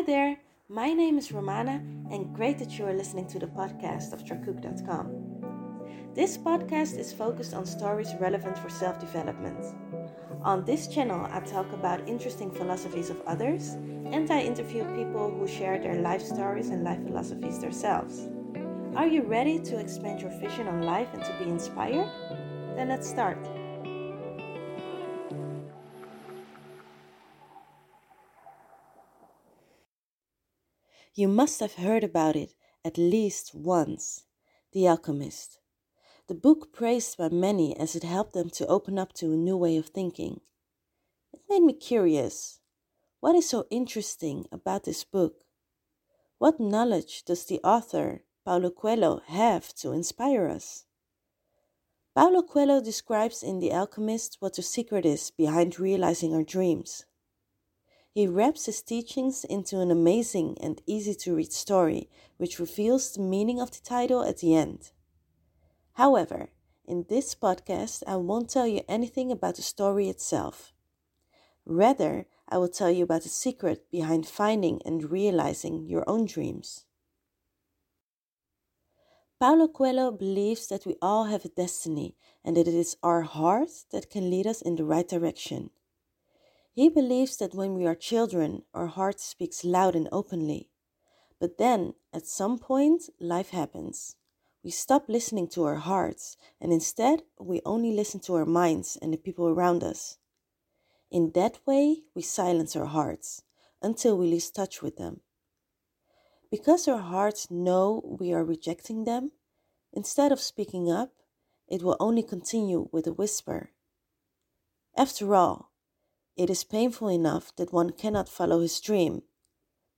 Hi there, my name is Romana, and great that you are listening to the podcast of Charcook.com. This podcast is focused on stories relevant for self development. On this channel, I talk about interesting philosophies of others, and I interview people who share their life stories and life philosophies themselves. Are you ready to expand your vision on life and to be inspired? Then let's start. You must have heard about it at least once The Alchemist. The book praised by many as it helped them to open up to a new way of thinking. It made me curious. What is so interesting about this book? What knowledge does the author, Paulo Coelho, have to inspire us? Paulo Coelho describes in The Alchemist what the secret is behind realizing our dreams. He wraps his teachings into an amazing and easy to read story, which reveals the meaning of the title at the end. However, in this podcast, I won't tell you anything about the story itself. Rather, I will tell you about the secret behind finding and realizing your own dreams. Paulo Coelho believes that we all have a destiny and that it is our heart that can lead us in the right direction. He believes that when we are children, our heart speaks loud and openly. But then, at some point, life happens. We stop listening to our hearts, and instead, we only listen to our minds and the people around us. In that way, we silence our hearts until we lose touch with them. Because our hearts know we are rejecting them, instead of speaking up, it will only continue with a whisper. After all, it is painful enough that one cannot follow his dream.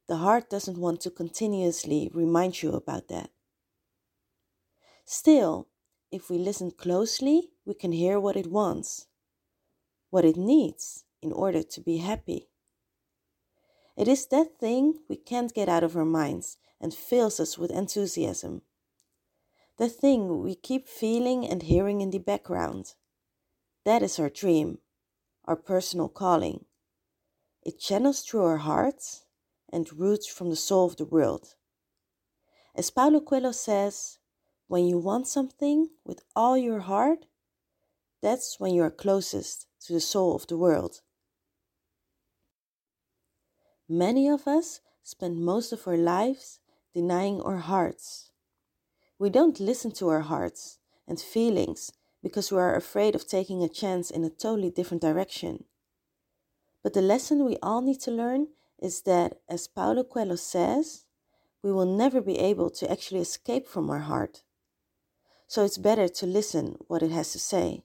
The heart doesn't want to continuously remind you about that. Still, if we listen closely, we can hear what it wants, what it needs in order to be happy. It is that thing we can't get out of our minds and fills us with enthusiasm. The thing we keep feeling and hearing in the background. That is our dream our personal calling. It channels through our hearts and roots from the soul of the world. As Paulo Coelho says, when you want something with all your heart, that's when you are closest to the soul of the world. Many of us spend most of our lives denying our hearts. We don't listen to our hearts and feelings because we are afraid of taking a chance in a totally different direction. But the lesson we all need to learn is that, as Paulo Coelho says, we will never be able to actually escape from our heart. So it's better to listen what it has to say.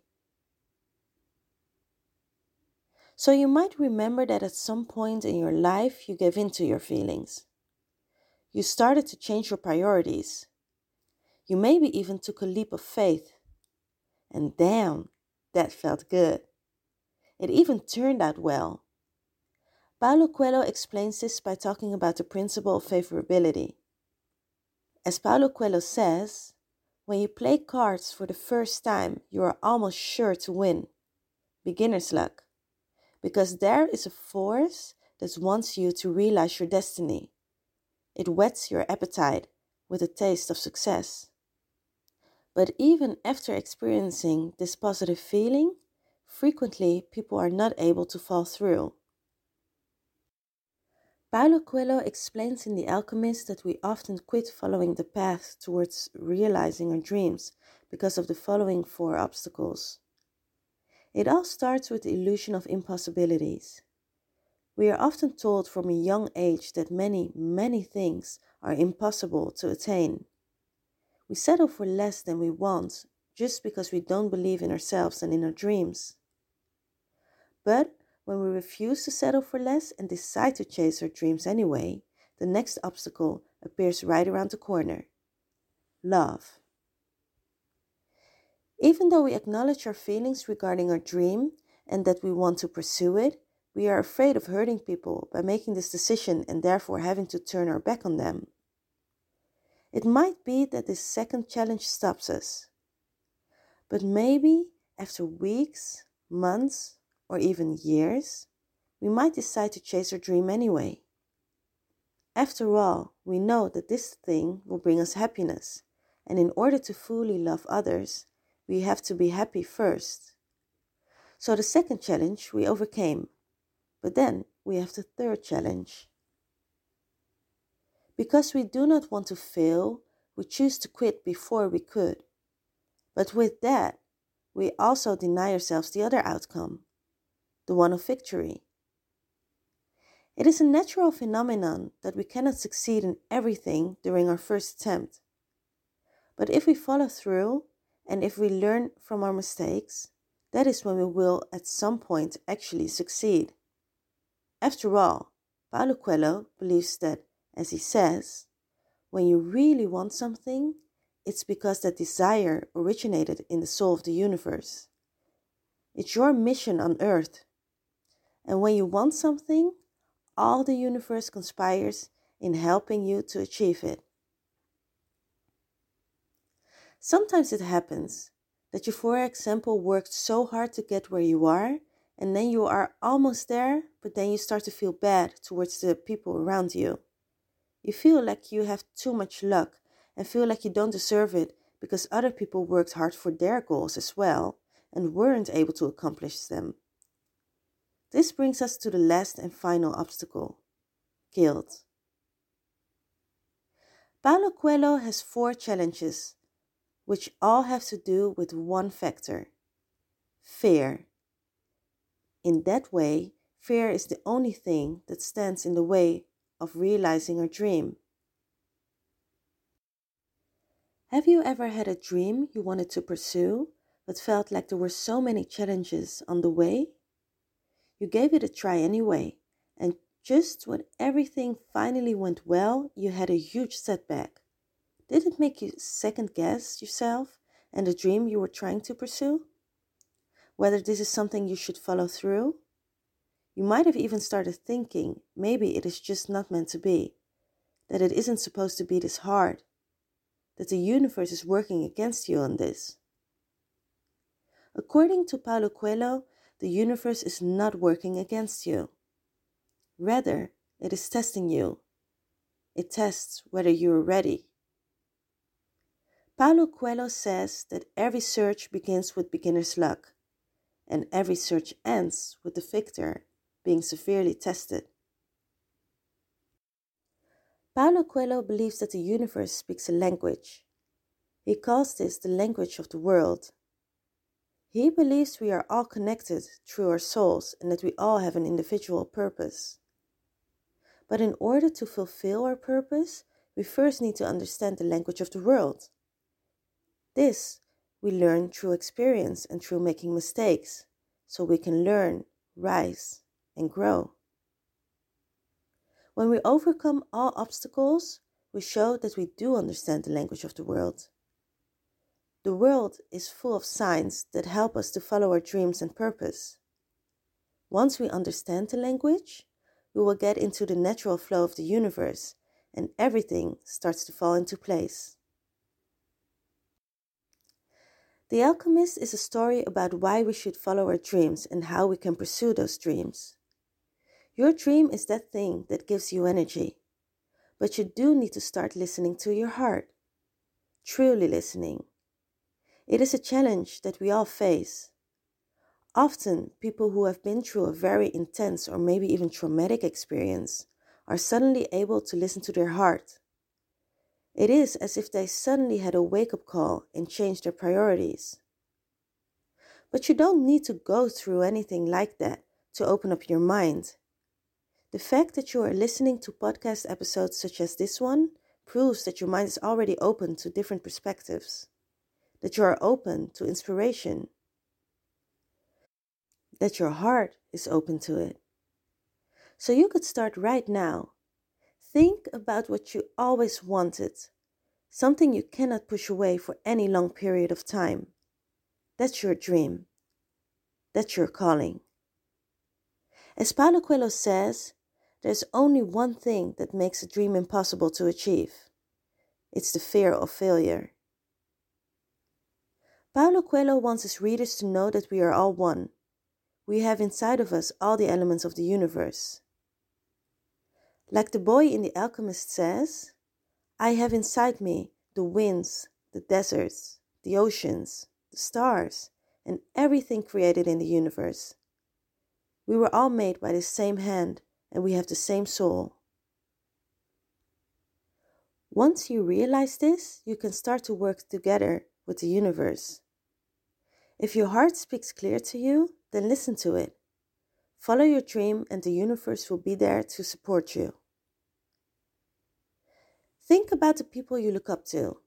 So you might remember that at some point in your life you gave in to your feelings. You started to change your priorities. You maybe even took a leap of faith and damn, that felt good. It even turned out well. Paulo Coelho explains this by talking about the principle of favorability. As Paulo Coelho says, when you play cards for the first time, you are almost sure to win. Beginner's luck. Because there is a force that wants you to realize your destiny. It whets your appetite with a taste of success. But even after experiencing this positive feeling, frequently people are not able to fall through. Paulo Coelho explains in The Alchemist that we often quit following the path towards realizing our dreams because of the following four obstacles. It all starts with the illusion of impossibilities. We are often told from a young age that many, many things are impossible to attain. We settle for less than we want just because we don't believe in ourselves and in our dreams. But when we refuse to settle for less and decide to chase our dreams anyway, the next obstacle appears right around the corner love. Even though we acknowledge our feelings regarding our dream and that we want to pursue it, we are afraid of hurting people by making this decision and therefore having to turn our back on them. It might be that this second challenge stops us. But maybe after weeks, months, or even years, we might decide to chase our dream anyway. After all, we know that this thing will bring us happiness, and in order to fully love others, we have to be happy first. So the second challenge we overcame, but then we have the third challenge. Because we do not want to fail, we choose to quit before we could. But with that, we also deny ourselves the other outcome, the one of victory. It is a natural phenomenon that we cannot succeed in everything during our first attempt. But if we follow through and if we learn from our mistakes, that is when we will at some point actually succeed. After all, Paulo Coelho believes that, as he says, when you really want something, it's because that desire originated in the soul of the universe. It's your mission on earth. And when you want something, all the universe conspires in helping you to achieve it. Sometimes it happens that you, for example, worked so hard to get where you are, and then you are almost there, but then you start to feel bad towards the people around you. You feel like you have too much luck and feel like you don't deserve it because other people worked hard for their goals as well and weren't able to accomplish them. This brings us to the last and final obstacle guilt. Paulo Coelho has four challenges, which all have to do with one factor fear. In that way, fear is the only thing that stands in the way of realizing a dream. Have you ever had a dream you wanted to pursue, but felt like there were so many challenges on the way? You gave it a try anyway, and just when everything finally went well, you had a huge setback. Did it make you second guess yourself and the dream you were trying to pursue? Whether this is something you should follow through? You might have even started thinking maybe it is just not meant to be, that it isn't supposed to be this hard, that the universe is working against you on this. According to Paulo Coelho, the universe is not working against you. Rather, it is testing you. It tests whether you are ready. Paulo Coelho says that every search begins with beginner's luck, and every search ends with the victor being severely tested. Paulo Coelho believes that the universe speaks a language. He calls this the language of the world he believes we are all connected through our souls and that we all have an individual purpose. But in order to fulfill our purpose, we first need to understand the language of the world. This we learn through experience and through making mistakes, so we can learn, rise, and grow. When we overcome all obstacles, we show that we do understand the language of the world. The world is full of signs that help us to follow our dreams and purpose. Once we understand the language, we will get into the natural flow of the universe and everything starts to fall into place. The Alchemist is a story about why we should follow our dreams and how we can pursue those dreams. Your dream is that thing that gives you energy, but you do need to start listening to your heart, truly listening it is a challenge that we all face. Often, people who have been through a very intense or maybe even traumatic experience are suddenly able to listen to their heart. It is as if they suddenly had a wake up call and changed their priorities. But you don't need to go through anything like that to open up your mind. The fact that you are listening to podcast episodes such as this one proves that your mind is already open to different perspectives that you are open to inspiration, that your heart is open to it. So you could start right now. Think about what you always wanted, something you cannot push away for any long period of time. That's your dream. That's your calling. As Paulo Coelho says, there's only one thing that makes a dream impossible to achieve it's the fear of failure. Paulo Coelho wants his readers to know that we are all one. We have inside of us all the elements of the universe. Like the boy in The Alchemist says, I have inside me the winds, the deserts, the oceans, the stars, and everything created in the universe. We were all made by the same hand and we have the same soul. Once you realize this, you can start to work together with the universe. If your heart speaks clear to you, then listen to it. Follow your dream, and the universe will be there to support you. Think about the people you look up to,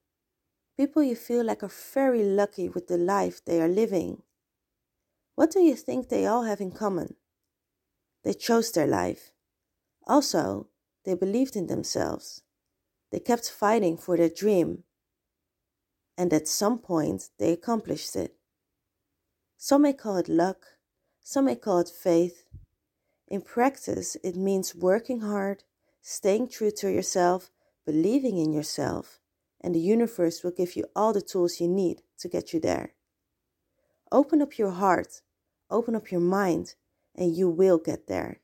people you feel like are very lucky with the life they are living. What do you think they all have in common? They chose their life. Also, they believed in themselves. They kept fighting for their dream. And at some point, they accomplished it. Some may call it luck, some may call it faith. In practice, it means working hard, staying true to yourself, believing in yourself, and the universe will give you all the tools you need to get you there. Open up your heart, open up your mind, and you will get there.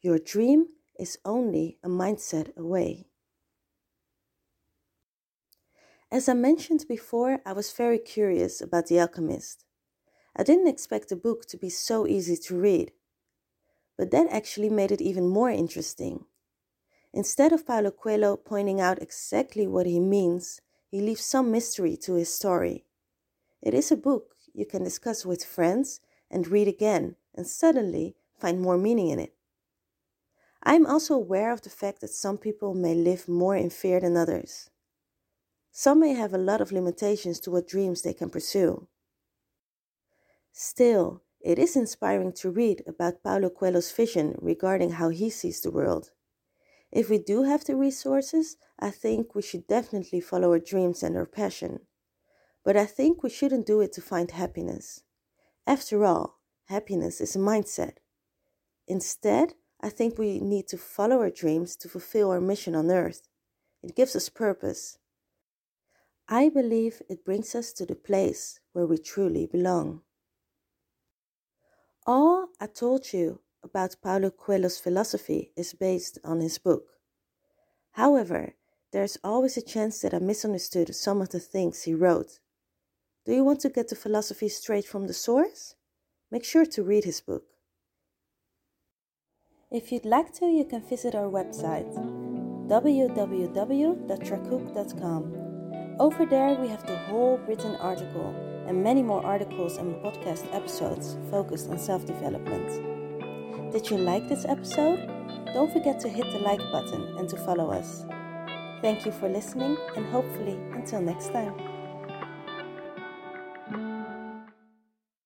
Your dream is only a mindset away. As I mentioned before, I was very curious about The Alchemist. I didn't expect the book to be so easy to read, but that actually made it even more interesting. Instead of Paulo Coelho pointing out exactly what he means, he leaves some mystery to his story. It is a book you can discuss with friends and read again and suddenly find more meaning in it. I am also aware of the fact that some people may live more in fear than others. Some may have a lot of limitations to what dreams they can pursue. Still, it is inspiring to read about Paulo Coelho's vision regarding how he sees the world. If we do have the resources, I think we should definitely follow our dreams and our passion. But I think we shouldn't do it to find happiness. After all, happiness is a mindset. Instead, I think we need to follow our dreams to fulfill our mission on earth. It gives us purpose. I believe it brings us to the place where we truly belong. All I told you about Paulo Coelho's philosophy is based on his book. However, there's always a chance that I misunderstood some of the things he wrote. Do you want to get the philosophy straight from the source? Make sure to read his book. If you'd like to, you can visit our website www.tracook.com. Over there, we have the whole written article and many more articles and podcast episodes focused on self development. Did you like this episode? Don't forget to hit the like button and to follow us. Thank you for listening, and hopefully, until next time.